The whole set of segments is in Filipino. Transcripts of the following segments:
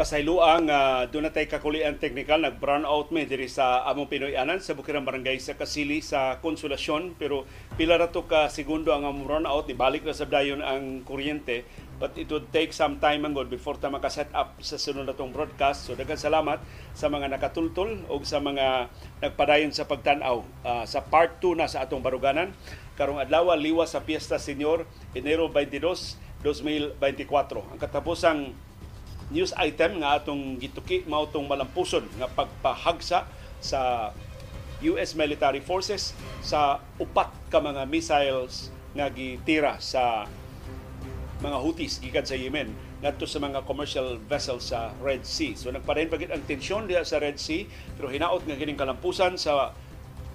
pasayloang uh, doon natay kakulian technical nag brown out me diri sa among Pinoy anan sa Bukirang Barangay sa Kasili sa Konsolasyon. Pero pila ra to ka segundo ang among brown out. Ibalik na sa dayon ang kuryente. But it would take some time ang before ta maka-set up sa sunod na tong broadcast. So daghang salamat sa mga nakatultol o sa mga nagpadayon sa pagtan-aw uh, sa part 2 na sa atong baruganan. Karong adlaw liwa sa Fiesta Senior Enero 22 2024 ang katapusang news item nga atong gituki mao tong malampuson nga pagpahagsa sa US military forces sa upat ka mga missiles nga gitira sa mga Houthis gikan sa Yemen ngadto sa mga commercial vessels sa Red Sea. So nagpadayon pagit ang tensyon diha sa Red Sea pero hinaot nga kining kalampusan sa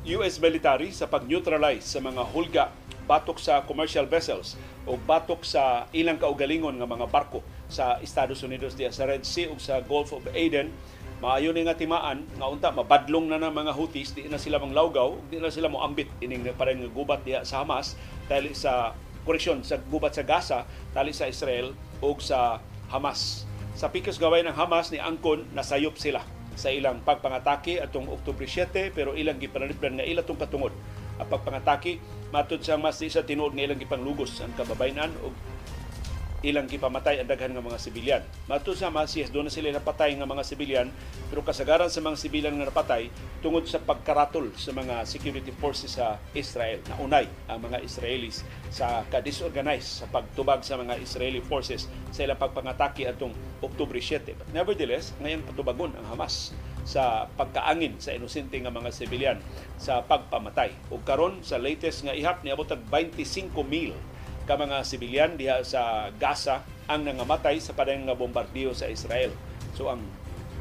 US military sa pag-neutralize sa mga hulga batok sa commercial vessels o batok sa ilang kaugalingon nga mga barko sa Estados Unidos diya sa Red Sea ug sa Gulf of Aden. Maayo ni nga timaan nga unta mabadlong na ng mga Houthis di na sila manglawgaw di na sila mo ambit ining parang gubat diya sa Hamas dahil sa koreksyon sa gubat sa Gaza tali sa Israel ug sa Hamas. Sa pikos gaway ng Hamas ni angkon nasayop sila sa ilang pagpangatake atong Oktubre 7 pero ilang gipanalipdan nga ila tong katungod ang pagpangatake matud sa mas sa tinuod nga ilang gipanglugos ang kababayenan ug ilang gipamatay ang daghan nga mga sibilyan. Matud sa mas yes, doon na sila napatay nga mga sibilyan pero kasagaran sa mga sibilyan nga napatay tungod sa pagkaratol sa mga security forces sa Israel. Naunay ang mga Israelis sa ka-disorganize sa pagtubag sa mga Israeli forces sa ilang pagpangatake atong Oktubre 7. But nevertheless, ngayon patubagon ang Hamas sa pagkaangin sa inosente nga mga sibilyan sa pagpamatay. Ug karon sa latest nga ihap niabot og 25,000 ka mga sibilyan diha sa Gaza ang nangamatay sa padang nga bombardiyo sa Israel. So ang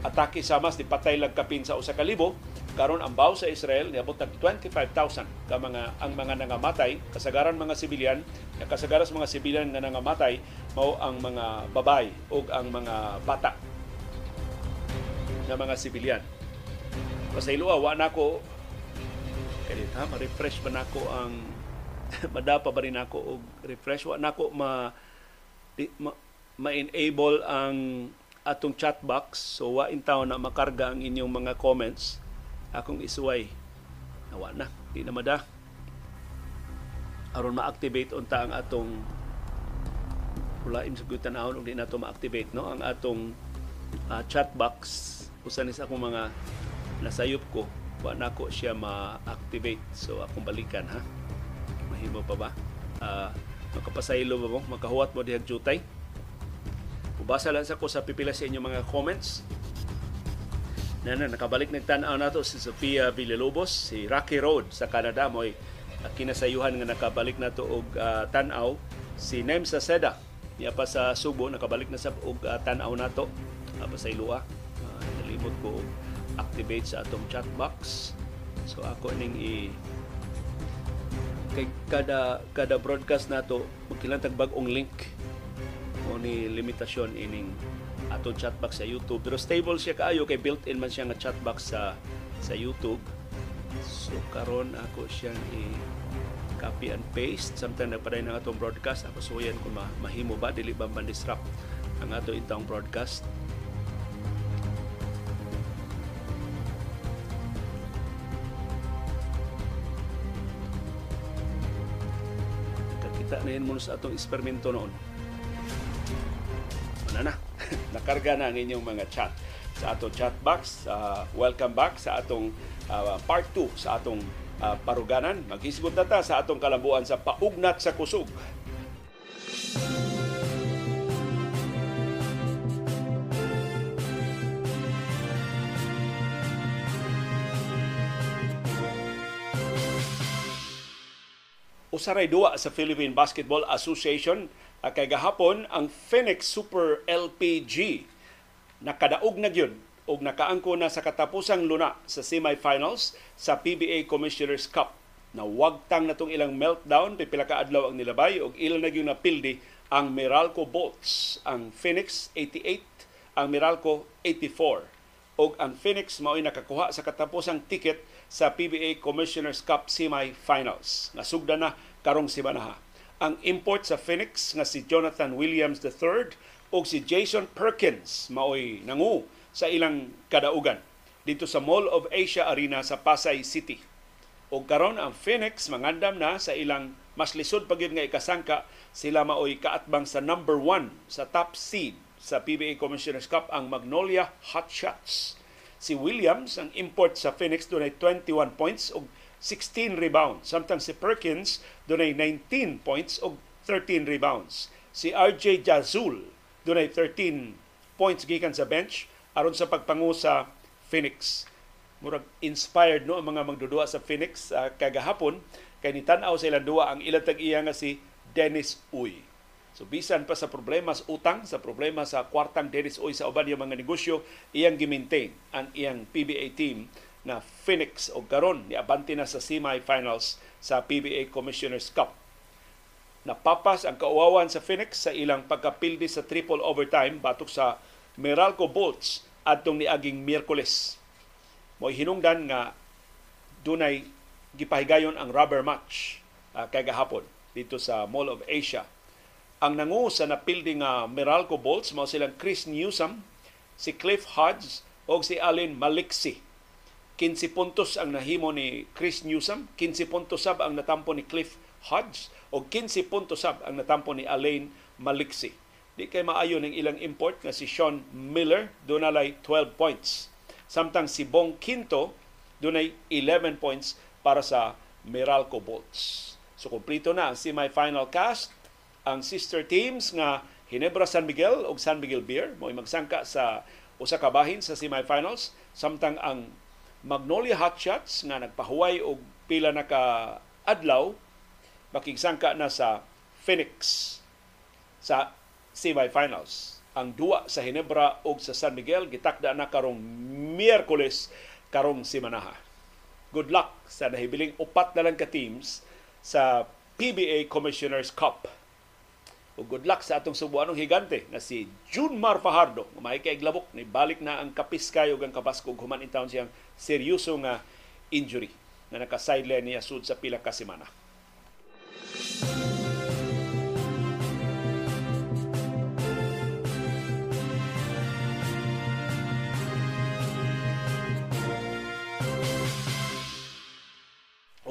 atake sa Hamas di patay lang kapin sa usa ka libo karon ang baw sa Israel niabot og 25,000 ka mga ang mga nangamatay kasagaran mga sibilyan nga kasagaran mga sibilyan nga nangamatay mao ang mga babay ug ang mga bata na mga sibilyan. Pasayloa, wa na ko kanit ha, ma-refresh ba nako ang madapa ba rin ako og refresh? Wa nako ma, ma ma-enable ang atong chat box. So wa in town na makarga ang inyong mga comments. Akong isuway. Nawa na. Di na mada. Aron ma-activate unta ang atong wala im sa tanawon ug di nato ma-activate no? Ang atong uh, chat box. Usa ni sa akong mga nasayop ko. Wa nako siya ma-activate. So akong balikan ha mahimo pa ba? Uh, makapasaylo ba mo? Makahuwat mo dihag jutay? Ubasa lang sa ko sa pipila sa inyong mga comments. Na na nakabalik nagtanaw nato si Sofia Villalobos si Rocky Road sa Canada. Mo uh, kinasayuhan nga nakabalik nato og uh, tanaw. Si Nem Seda niya pa sa Subo nakabalik na sa og uh, tanaw nato uh, pasaylua uh, nalimot ko activate sa atong chat box. So ako ning i kay kada kada broadcast nato magkilantag bag-ong link o ni limitasyon ining atong chat box sa YouTube. Pero stable siya kaayo kay built-in man siya nga chat box sa sa YouTube. So karon ako siyang i copy and paste samtang nagpaday ng atong broadcast ako suyan kung ma mahimo ba dili ba man disrupt ang ato itong broadcast kita na yun muna sa atong eksperimento noon. Ano na? Nakarga na ang inyong mga chat sa atong chat box. Uh, welcome back sa atong uh, part 2 sa atong uh, paruganan. Maghisgot na ta sa atong kalambuan sa paugnat sa kusog. Usaray duwa sa Philippine Basketball Association kay gahapon ang Phoenix Super LPG nakadaog na gyud og nakaangko na sa katapusang luna sa semifinals sa PBA Commissioners Cup. Nawagtang natong ilang meltdown pipila ka adlaw ang nilabay og ilang na gyud napildi ang Meralco Bolts, ang Phoenix 88, ang Meralco 84 og ang Phoenix mao'y nakakuha sa katapusang ticket sa PBA Commissioners Cup Semi-Finals. Nasugda na karong simanaha. Ang import sa Phoenix nga si Jonathan Williams III o si Jason Perkins maoy nangu sa ilang kadaugan dito sa Mall of Asia Arena sa Pasay City. O karon ang Phoenix mangandam na sa ilang mas lisod pa nga ikasangka sila maoy kaatbang sa number one sa top seed sa PBA Commissioner's Cup ang Magnolia Hotshots. Si Williams ang import sa Phoenix dunay 21 points ug 16 rebounds. Samtang si Perkins dunay 19 points ug 13 rebounds. Si RJ Jazul dunay 13 points gikan sa bench aron sa pagpangu sa Phoenix. Murag inspired no ang mga magdudua sa Phoenix uh, kagahapon kay nitan-aw sa ilang duwa ang ilang tag-iya nga si Dennis Uy. So bisan pa sa problema sa utang, sa problema sa kwartang Dennis Uy sa uban yung mga negosyo, iyang gimaintain ang iyang PBA team na Phoenix o karon ni abante na sa semi-finals sa PBA Commissioner's Cup. Napapas ang kauwawan sa Phoenix sa ilang pagkapildi sa triple overtime batok sa Meralco Bolts adtong niaging Miyerkules. Mo hinungdan nga dunay gipahigayon ang rubber match uh, kay gahapon dito sa Mall of Asia. Ang nangu sa napildi nga Meralco Bolts mao silang Chris Newsom, si Cliff Hodge o si Alin Maliksi 15 puntos ang nahimo ni Chris Newsom, 15 puntos sab ang natampo ni Cliff Hodge o 15 puntos sab ang natampo ni Alain Maliksi. Di kay maayo ng ilang import nga si Sean Miller dunay 12 points. Samtang si Bong Quinto dunay 11 points para sa Meralco Bolts. So kumplito na ang semi-final cast. Ang sister teams nga Hinebra San Miguel o San Miguel Beer mo magsangka sa usa ka bahin sa semi-finals samtang ang Magnolia Hotshots nga nagpahuway og pila na ka adlaw makigsangka na sa Phoenix sa semifinals. Ang duwa sa Hinebra ug sa San Miguel gitakda na karong Miyerkules karong simanaha. Good luck sa nahibiling upat na lang ka teams sa PBA Commissioner's Cup o good luck sa atong subuanong higante na si Junmar Fajardo. May kay ni balik na ang kapiskay ug ang kabaskog human in town siyang seryoso nga injury na naka-sideline niya sud sa pila ka semana.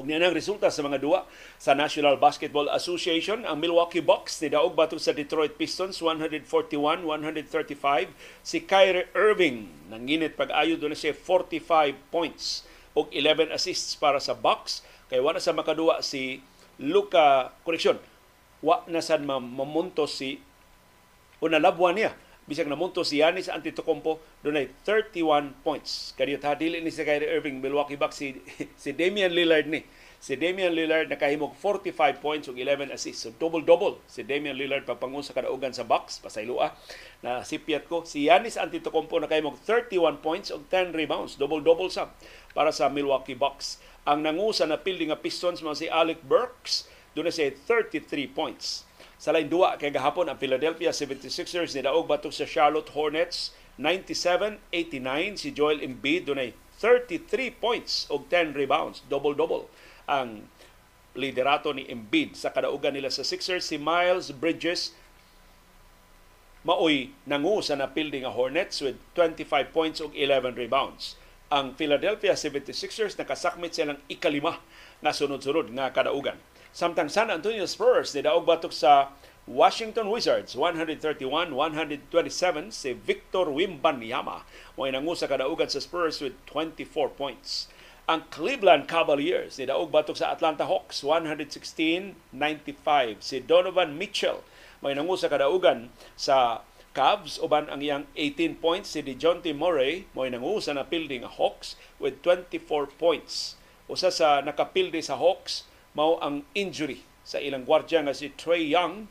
Og niya ang resulta sa mga duwa sa National Basketball Association. Ang Milwaukee Bucks ni daog batok sa Detroit Pistons 141-135. Si Kyrie Irving nanginit pag-ayo doon siya 45 points og 11 assists para sa Bucks. Kay wala sa makaduwa si Luka, correction, wa na sad mamunto si o nalabwan niya bisag namunto si Giannis Antetokounmpo dunay 31 points. Kaniyo ta dili ni si Kyrie Irving Milwaukee Bucks si si Damian Lillard ni. Si Damian Lillard nakahimog 45 points ug 11 assists. So double-double si Damian Lillard pagpangun sa kadaugan sa Bucks pasaylua na sipiat ko. Si Giannis Antetokounmpo nakahimog 31 points ug 10 rebounds. Double-double sa para sa Milwaukee Bucks. Ang nangusa na pildi nga Pistons mo si Alec Burks dunay siya 33 points. Sa lain duwa kay gahapon ang Philadelphia 76ers ni daog batok sa Charlotte Hornets 97-89 si Joel Embiid dunay 33 points ug 10 rebounds, double-double ang liderato ni Embiid sa kadaugan nila sa Sixers si Miles Bridges maoy nangu sa napildi nga Hornets with 25 points ug 11 rebounds. Ang Philadelphia 76ers nakasakmit silang ikalima na sunod-sunod nga kadaugan. Samtang San Antonio Spurs ni daog batok sa Washington Wizards 131-127 si Victor Wimbanyama mo nangu sa kadaugan sa Spurs with 24 points. Ang Cleveland Cavaliers ni daog batok sa Atlanta Hawks 116-95 si Donovan Mitchell mo nangu sa kadaugan sa Cavs uban ang iyang 18 points si DeJounte Murray mo nangu sa napilding Hawks with 24 points. Usa sa nakapildi sa Hawks mao ang injury sa ilang gwardiya nga si Trey Young.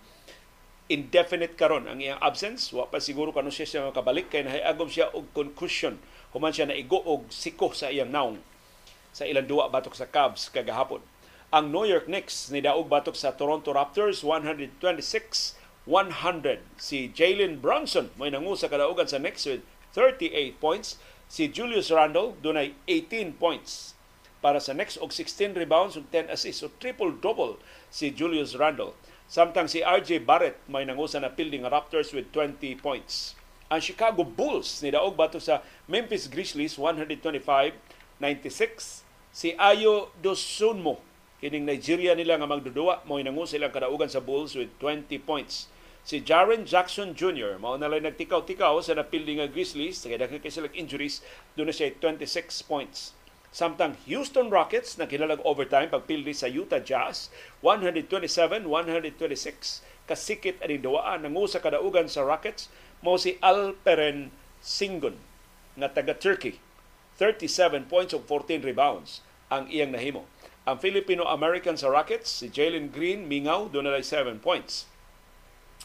Indefinite karon ang iyang absence. Wa pa siguro kanu siya siya makabalik kay nahiagom siya og concussion. Human siya naigo og siko sa iyang naong sa ilang duwa batok sa Cavs kagahapon. Ang New York Knicks ni daog batok sa Toronto Raptors 126 100 si Jalen Brunson mo nangu sa kadaugan sa Knicks with 38 points. Si Julius Randle dunay 18 points para sa next og 16 rebounds ug 10 assists. So triple-double si Julius Randle. Samtang si RJ Barrett may nangusa na fielding Raptors with 20 points. Ang Chicago Bulls ni daog bato sa Memphis Grizzlies 125-96. Si Ayo Dosunmo kining Nigeria nila nga magdudua mo nangu silang kadaugan sa Bulls with 20 points. Si Jaren Jackson Jr. mao na lang nagtikaw-tikaw sa napilding nga Grizzlies kay daghan kay silang injuries na siya 26 points. Samtang Houston Rockets na kinalag overtime pagpildi sa Utah Jazz 127-126 kasikit ani duwaan nangu sa kadaugan sa Rockets mo si Alperen Singon nga taga Turkey 37 points of 14 rebounds ang iyang nahimo. Ang Filipino-American sa Rockets, si Jalen Green, mingaw, doon na 7 points.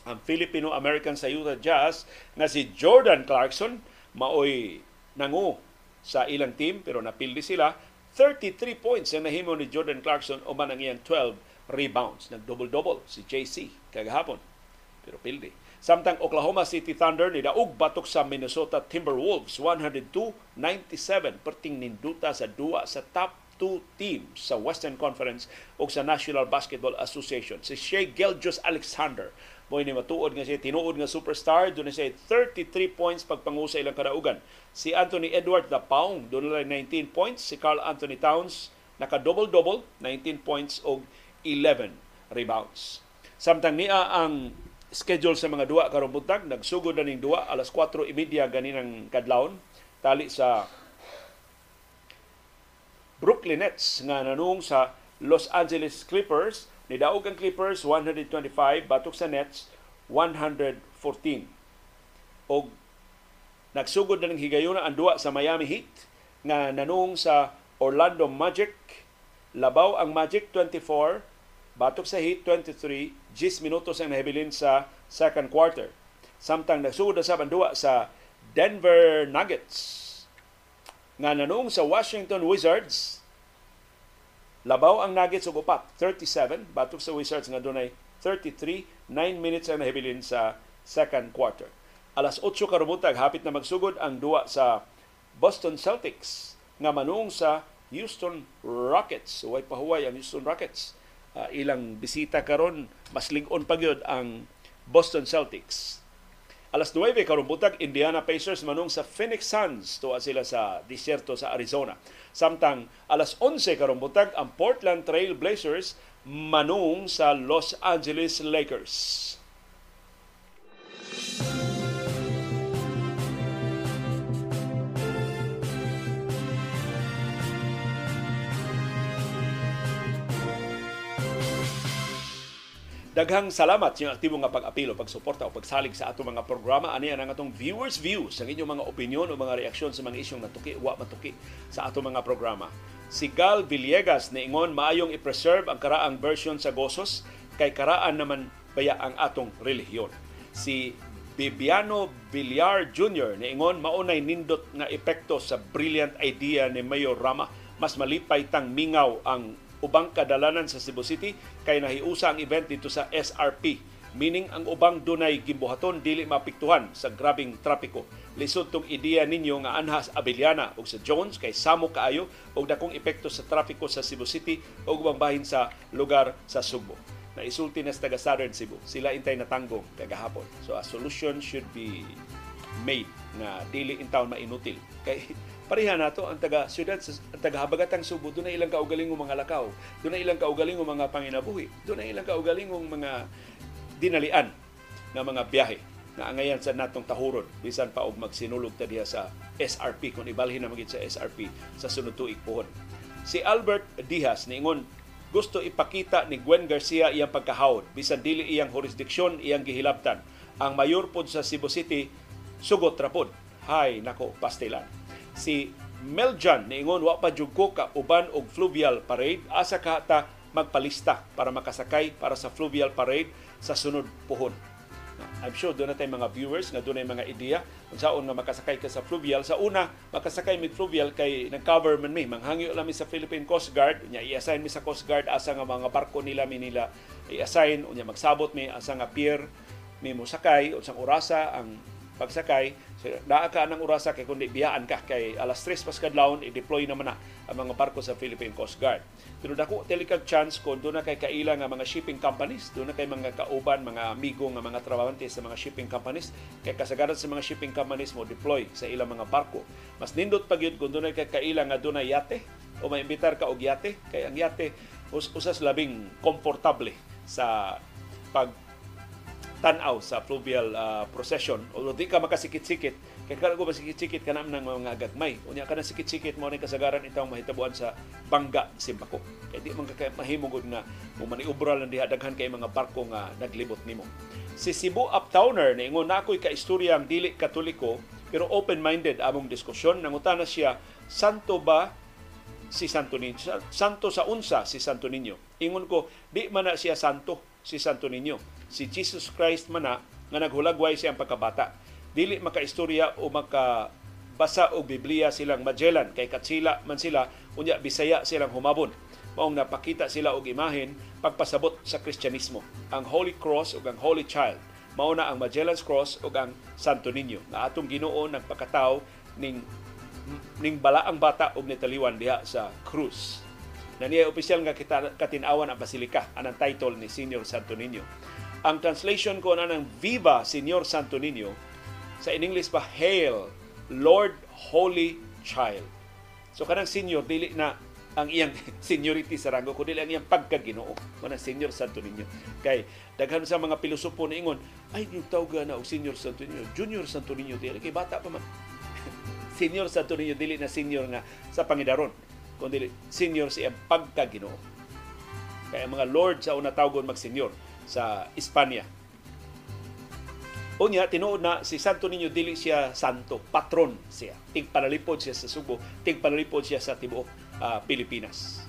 Ang Filipino-American sa Utah Jazz nga si Jordan Clarkson, maoy nangu sa ilang team pero napildi sila 33 points ang nahimo ni Jordan Clarkson o man ang iyang 12 rebounds. Nag-double-double si JC kagahapon. Pero pildi. Samtang Oklahoma City Thunder ni daog batok sa Minnesota Timberwolves 102-97 perting ninduta sa duwa sa top two teams sa Western Conference o sa National Basketball Association. Si Shea Gilgeous Alexander mo ni matuod nga siya tinuod nga superstar doon siya 33 points pagpangu sa ilang kadaugan. Si Anthony Edwards the Pound doon na 19 points, si Carl Anthony Towns naka double-double, 19 points og 11 rebounds. Samtang niya ang schedule sa mga duwa karong buntag, nagsugod na ning duwa alas 4:30 ganinang kadlawon tali sa Brooklyn Nets nga nanung sa Los Angeles Clippers ni daog ang Clippers 125 batok sa Nets 114 og nagsugod na ng higayuna ang duwa sa Miami Heat nga nanung sa Orlando Magic. Labaw ang Magic 24 batok sa Heat 23 10 minutos ang nahibilin sa second quarter. Samtang nagsugod na sa duwa sa Denver Nuggets nga nanung sa Washington Wizards labaw ang Nuggets og upat 37 batok sa Wizards nga dunay 33 9 minutes ang nahibilin sa second quarter. Alas 8 karumutag hapit na magsugod ang duwa sa Boston Celtics nga manung sa Houston Rockets. Way pahuway ang Houston Rockets. Uh, ilang bisita karon mas lig-on pa gyud ang Boston Celtics Alas 9 karong butag Indiana Pacers manung sa Phoenix Suns tuwa sila sa disyerto sa Arizona. Samtang alas 11 karong butag ang Portland Trail Blazers manung sa Los Angeles Lakers. Daghang salamat sa aktibo nga pag-apilo, pagsuporta o pagsalig sa ato mga programa. Ani ang atong viewers view sa inyong mga opinion o mga reaksyon sa mga isyong natuki wa matuki sa ato mga programa. Si Gal Villegas niingon maayong i-preserve ang karaang version sa Gosos kay karaan naman baya ang atong relihiyon. Si Bibiano Villar Jr. niingon maunay nindot nga epekto sa brilliant idea ni Mayor Rama. Mas malipay tang mingaw ang ubang kadalanan sa Cebu City kay nahiusa ang event dito sa SRP meaning ang ubang dunay gimbuhaton dili mapiktuhan sa grabing trapiko. Lisod tong ideya ninyo nga anhas Abiliana ug sa Jones kay samo kaayo og dakong epekto sa trapiko sa Cebu City ug ubang bahin sa lugar sa Sugbo. Na isulti na sa taga Southern Cebu. Sila intay natanggong kagahapon. So a solution should be made na dili in town mainutil. Kay pareha nato ang taga syudad ang taga habagatang Subo na ilang kaugaling mga lakaw. Na ilang kaugaling mga panginabuhi. Na ilang kaugaling mga dinalian na mga biyahe na angayan sa natong tahuron. Bisan pa og magsinulog ta diha sa SRP kung ibalhin na magit sa SRP sa sunod tuig pohon si Albert Diaz niingon gusto ipakita ni Gwen Garcia iyang pagkahawd bisan dili iyang jurisdiksyon iyang gihilabtan. Ang mayor pod sa Cebu City sugot rapod. Hay nako pastilan si Meljan niingon wa pa jud ka uban og fluvial parade asa ka ta magpalista para makasakay para sa fluvial parade sa sunod puhon. I'm sure doon na mga viewers nga doon mga ideya kung saan nga makasakay ka sa fluvial. Sa una, makasakay mit fluvial kay nag-cover man mi. Manghangyo lang mi sa Philippine Coast Guard. Unya, i-assign mi sa Coast Guard asa nga mga barko nila mi nila i-assign. Unya, magsabot mi asa nga pier mi mo sakay. Unsang orasa ang pagsakay naa ka ng orasa kay kundi biyaan ka kay alas 3 pas kadlawon i-deploy naman na ang mga barko sa Philippine Coast Guard. Pero dako telikag chance kung doon na kay kaila nga mga shipping companies doon na kay mga kauban mga amigo nga mga trabahante sa mga shipping companies kay kasagaran sa mga shipping companies mo deploy sa ilang mga barko. Mas nindot pa gyud kung doon na kay kaila nga doon na yate o may imbitar ka og yate kay ang yate us usas labing komportable sa pag tanaw sa fluvial uh, procession. Although di ka makasikit-sikit kay kana ko masikit-sikit kana ng mga gagmay unya kana sikit-sikit mo ni kasagaran itong mahitabuan sa bangga simbako. Kay di man ka mahimugod nga mo maniubra lang diha daghan kay mga barko nga naglibot nimo. Si Cebu Uptowner niingon na ako'y kaistorya ang dili katoliko pero open-minded among diskusyon. Nangutana siya santo ba si Santo Niño santo sa unsa si Santo Niño? Ingon ko di man na siya santo si Santo Niño si Jesus Christ man na nga naghulagway siyang pagkabata. Dili makaistorya o makabasa og Biblia silang Magellan kay katsila man sila unya Bisaya silang humabon. Maong napakita sila og imahen pagpasabot sa Kristyanismo. Ang Holy Cross ug ang Holy Child mao na ang Magellan's Cross ug ang Santo Niño nga atong Ginoo nagpakataw ning ning balaang bata og nitaliwan diha sa krus. Na niya opisyal nga kita, katinawan ang basilika anang title ni Senior Santo Niño. Ang translation ko na ng Viva Señor Santo Niño sa in English pa Hail Lord Holy Child. So kanang senior dili na ang iyang seniority sa rango kundi ang iyang pagkaginoo mana Senior Santo Niño. Kay daghan sa mga pilosopo na ingon ay yung tawag na og Senior Santo Niño, Junior Santo Niño dili kay bata pa man. senior Santo Niño dili na senior nga sa pangidaron kundi senior sa iyang pagkaginoo. Kaya mga lord sa una tawgon mag-senior sa Espanya. Unya, tinuod na si Santo Niño dili siya santo, patron siya. Tigpanalipod siya sa Subo, tigpanalipod siya sa tibuok uh, Pilipinas.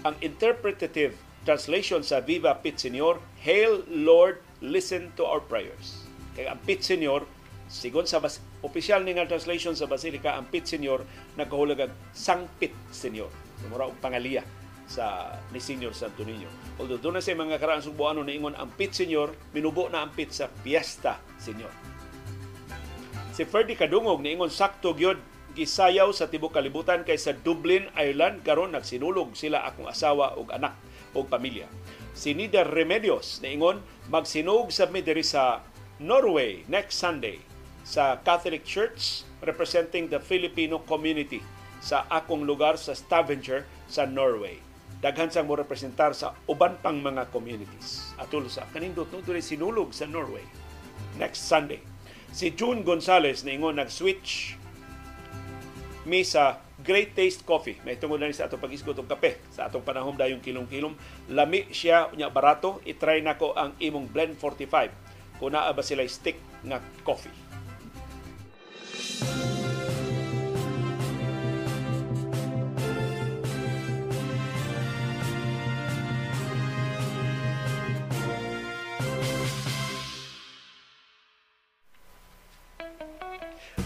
Ang interpretative translation sa Viva Pit Señor, Hail Lord, listen to our prayers. Kaya ang Pit Señor, sigon sa bas- opisyal ni nga translation sa Basilica, ang Pit Señor nagkahulag Sang Pit Señor. Mura og pangaliya sa ni Senior Santo Niño. Although doon na sa mga karaan subuano na ingon ang pit Senior, minubo na ang pit sa Fiesta Senior. Si Ferdy Kadungog ni ingon sakto gyud gisayaw sa tibok kalibutan kay sa Dublin, Ireland karon nagsinulog sila akong asawa ug anak ug pamilya. Si Nida Remedios na ingon magsinog sa diri sa Norway next Sunday sa Catholic Church representing the Filipino community sa akong lugar sa Stavanger sa Norway daghan sang mo representar sa uban pang mga communities. Atul sa kanindot no dili sinulog sa Norway next Sunday. Si June Gonzales na ingon nag-switch mi sa Great Taste Coffee. May tungod na sa atong pag-isgot og kape. Sa atong panahon dayong kilom-kilom. Lami siya, unya barato. I-try nako ang imong Blend 45. Kung naa ba sila stick nga coffee.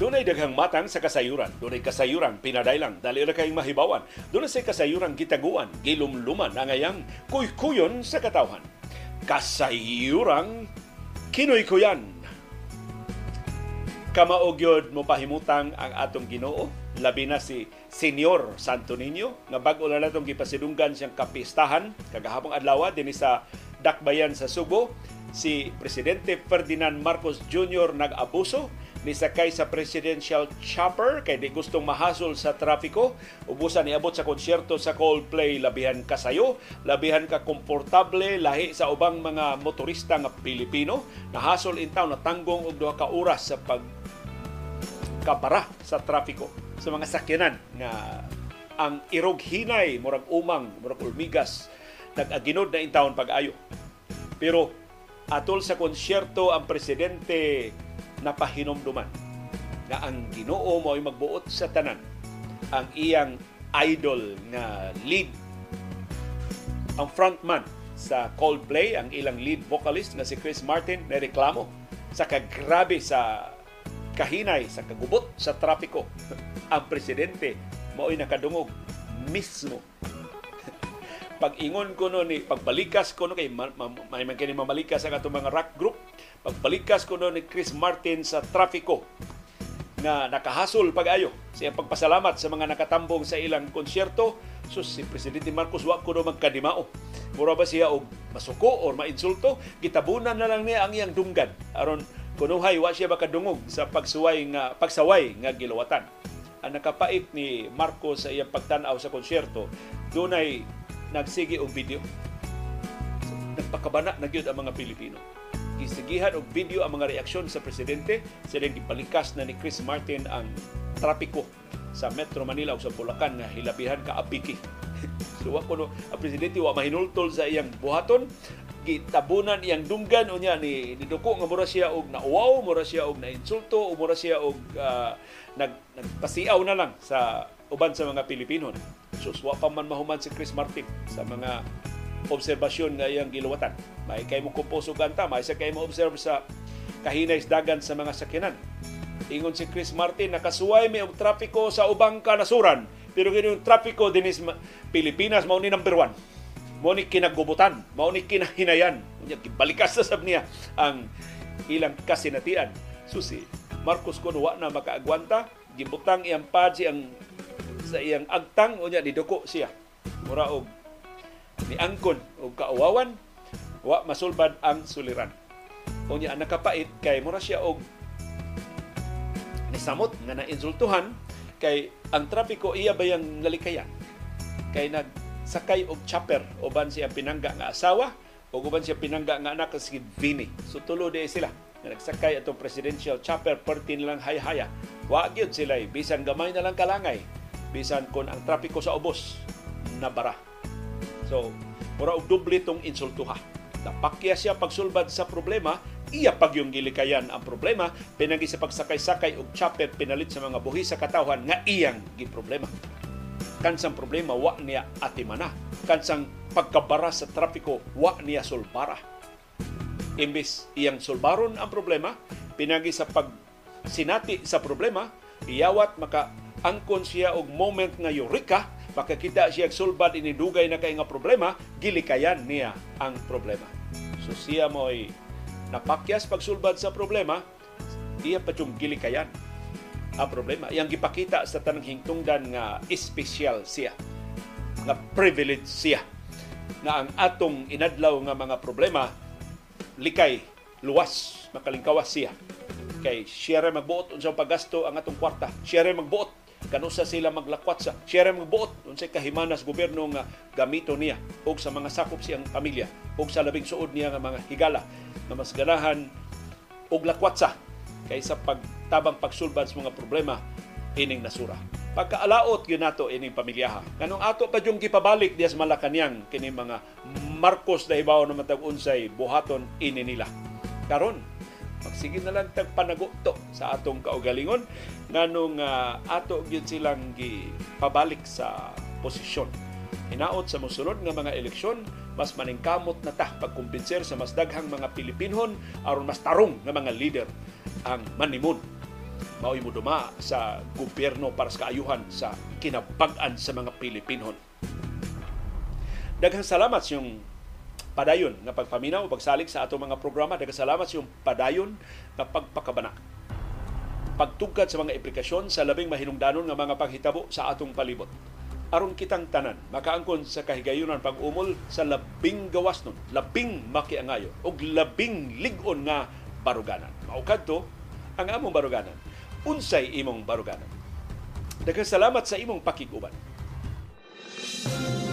Dunay daghang matang sa kasayuran. Dunay kasayuran pinadailang dali ra kay mahibawan. Dunay sa kasayuran gitaguan, gilumluman ang ayang kuykuyon sa katawhan. Kasayuran kinoy-kuyan. Kamaogyod mo pahimutang ang atong Ginoo, labi na si Senyor Santo Niño nga bag-o na natong gipasidunggan siyang kapistahan kagahapong adlaw dinhi sa Dakbayan sa Subo si Presidente Ferdinand Marcos Jr. nag-abuso nisakay sa presidential chopper kay di gustong mahasol sa trafiko ubusan niabot sa konsyerto sa Coldplay labihan kasayo labihan ka komportable lahi sa ubang mga motorista nga Pilipino. Nahasol in town natanggong og duha ka oras sa pag kapara sa trafiko sa mga sakyanan nga ang irog hinay murag umang murag ulmigas nag-aginod na in town pag-ayo. Pero atol sa konsyerto ang presidente napahinomduman nga ang Ginoo mo ay magbuot sa tanan ang iyang idol nga lead. Ang frontman sa Coldplay ang ilang lead vocalist nga si Chris Martin na reklamo sa kagrabe sa kahinay sa kagubot sa trapiko. Ang presidente mao'y nakadungog mismo pag-ingon ko no ni pagbalikas ko no kay may man kini mamalikas ang atong mga rock group pagbalikas kuno ni Chris Martin sa trafiko nga nakahasol pag-ayo sa iyang pagpasalamat sa mga nakatambong sa ilang konsyerto. So si Presidente Marcos wa kuno magkadimao. Mura ba siya og masuko o mainsulto? Gitabunan na lang niya ang iyang dunggan aron kunuhay wa siya makadungog sa pagsuway nga pagsaway nga gilawatan. Ang nakapait ni Marcos sa iyang pagtan-aw sa konsyerto, dunay nagsigi og video. So, nagpakabana na gyud ang mga Pilipino gisigihan og video ang mga reaksyon sa presidente sila gipalikas na ni Chris Martin ang trapiko sa Metro Manila ug sa Bulacan nga hilabihan ka apiki. so wa kuno ang presidente wa mahinultol sa iyang buhaton gitabunan iyang dunggan unya ni niduko nga mura siya og nauwaw, mura siya og nainsulto, o mura siya og uh, nag nagpasiaw na lang sa uban sa mga Pilipino. So wa pa man mahuman si Chris Martin sa mga obserbasyon nga iyang giluwatan. May kay mo kumposo kanta, may sa kay mo observe sa kahinay dagan sa mga sakyanan. Ingon si Chris Martin, nakasuway may og trapiko sa ubang kanasuran. Pero gini yung trapiko dinis Pilipinas, mao ni number one. Mao ni kinagubutan, mao ni kinahinayan. Balikas sa sab niya ang ilang kasinatian. Susi, Marcos kuno wa na makaagwanta, gibutang iyang pad siyang sa iyang agtang unya niduko siya. Mura og ni angkon og kauwawan wa masulbad ang suliran. Unya nakapait kay mura siya og nisamot nga nainsultuhan kay ang trapiko iya bayang nalikayan. Kay nagsakay og chopper uban siya pinangga nga asawa o uban siya pinangga nga anak si Vini. So tulo di sila nga nagsakay atong presidential chopper pertin lang hay-haya. Wa gyud sila bisan gamay na lang kalangay bisan kon ang trapiko sa ubos nabara. So, mura og doble tong insultuha Napakya siya pagsulbad sa problema, iya pag yung gilikayan ang problema, pinagi sa pagsakay-sakay og chopper pinalit sa mga buhi sa katawhan nga iyang giproblema. Kansang problema, wa niya atimana. Kansang pagkabara sa trapiko, wa niya sulbara. Imbis iyang sulbaron ang problema, pinagi sa pag sinati sa problema, iyawat maka angkon siya og moment nga eureka makakita siya sulbad inidugay na kay nga problema, gilikayan niya ang problema. So siya mo ay napakyas pagsulbad sa problema, iya pa yung gilikayan ang problema. Iyang gipakita sa tanang hingtungdan nga espesyal siya, nga privilege siya, nga ang atong inadlaw nga mga problema, likay, luwas, makalingkawas siya. Kay siya magbuot unsang paggasto ang atong kwarta. Siya magbuot kanusa sila maglakwat sa siya rin magbuot unsay kahimanas gobyerno nga gamito niya og sa mga sakop siyang pamilya og sa labing suod niya nga mga higala na mas ganahan og lakwat sa kaysa pagtabang pagsulbad sa mga problema ining nasura. Pagkaalaot yun nato ining pamilyaha. Kanong ato pa yung gipabalik diya sa Malacanang kini mga Marcos na ibaw na matag unsay buhaton ini nila. Karon Magsige na lang tagpanaguto sa atong kaugalingon nganong uh, ato gyud silang gipabalik sa posisyon. Hinaot sa mosunod nga mga eleksyon, mas maningkamot na ta pagkumbinser sa mas daghang mga Pilipinhon aron mas tarong nga mga leader ang manimon mao'y mo duma sa gobyerno para sa kaayuhan sa kinabag-an sa mga Pilipinhon. Daghang salamat yung padayon nga pagpaminaw pagsalig sa atong mga programa. Daghang salamat sa padayon nga pagpakabana. Pagtugkad sa mga implikasyon sa labing mahinungdanon nga mga paghitabo sa atong palibot. Aron kitang tanan makaangkon sa kahigayunan pag-umol sa labing gawas nun labing makiangayo ug labing lig-on nga baruganan. Mao kadto ang among baruganan. Unsay imong baruganan? Daghang salamat sa imong pakiguban. thank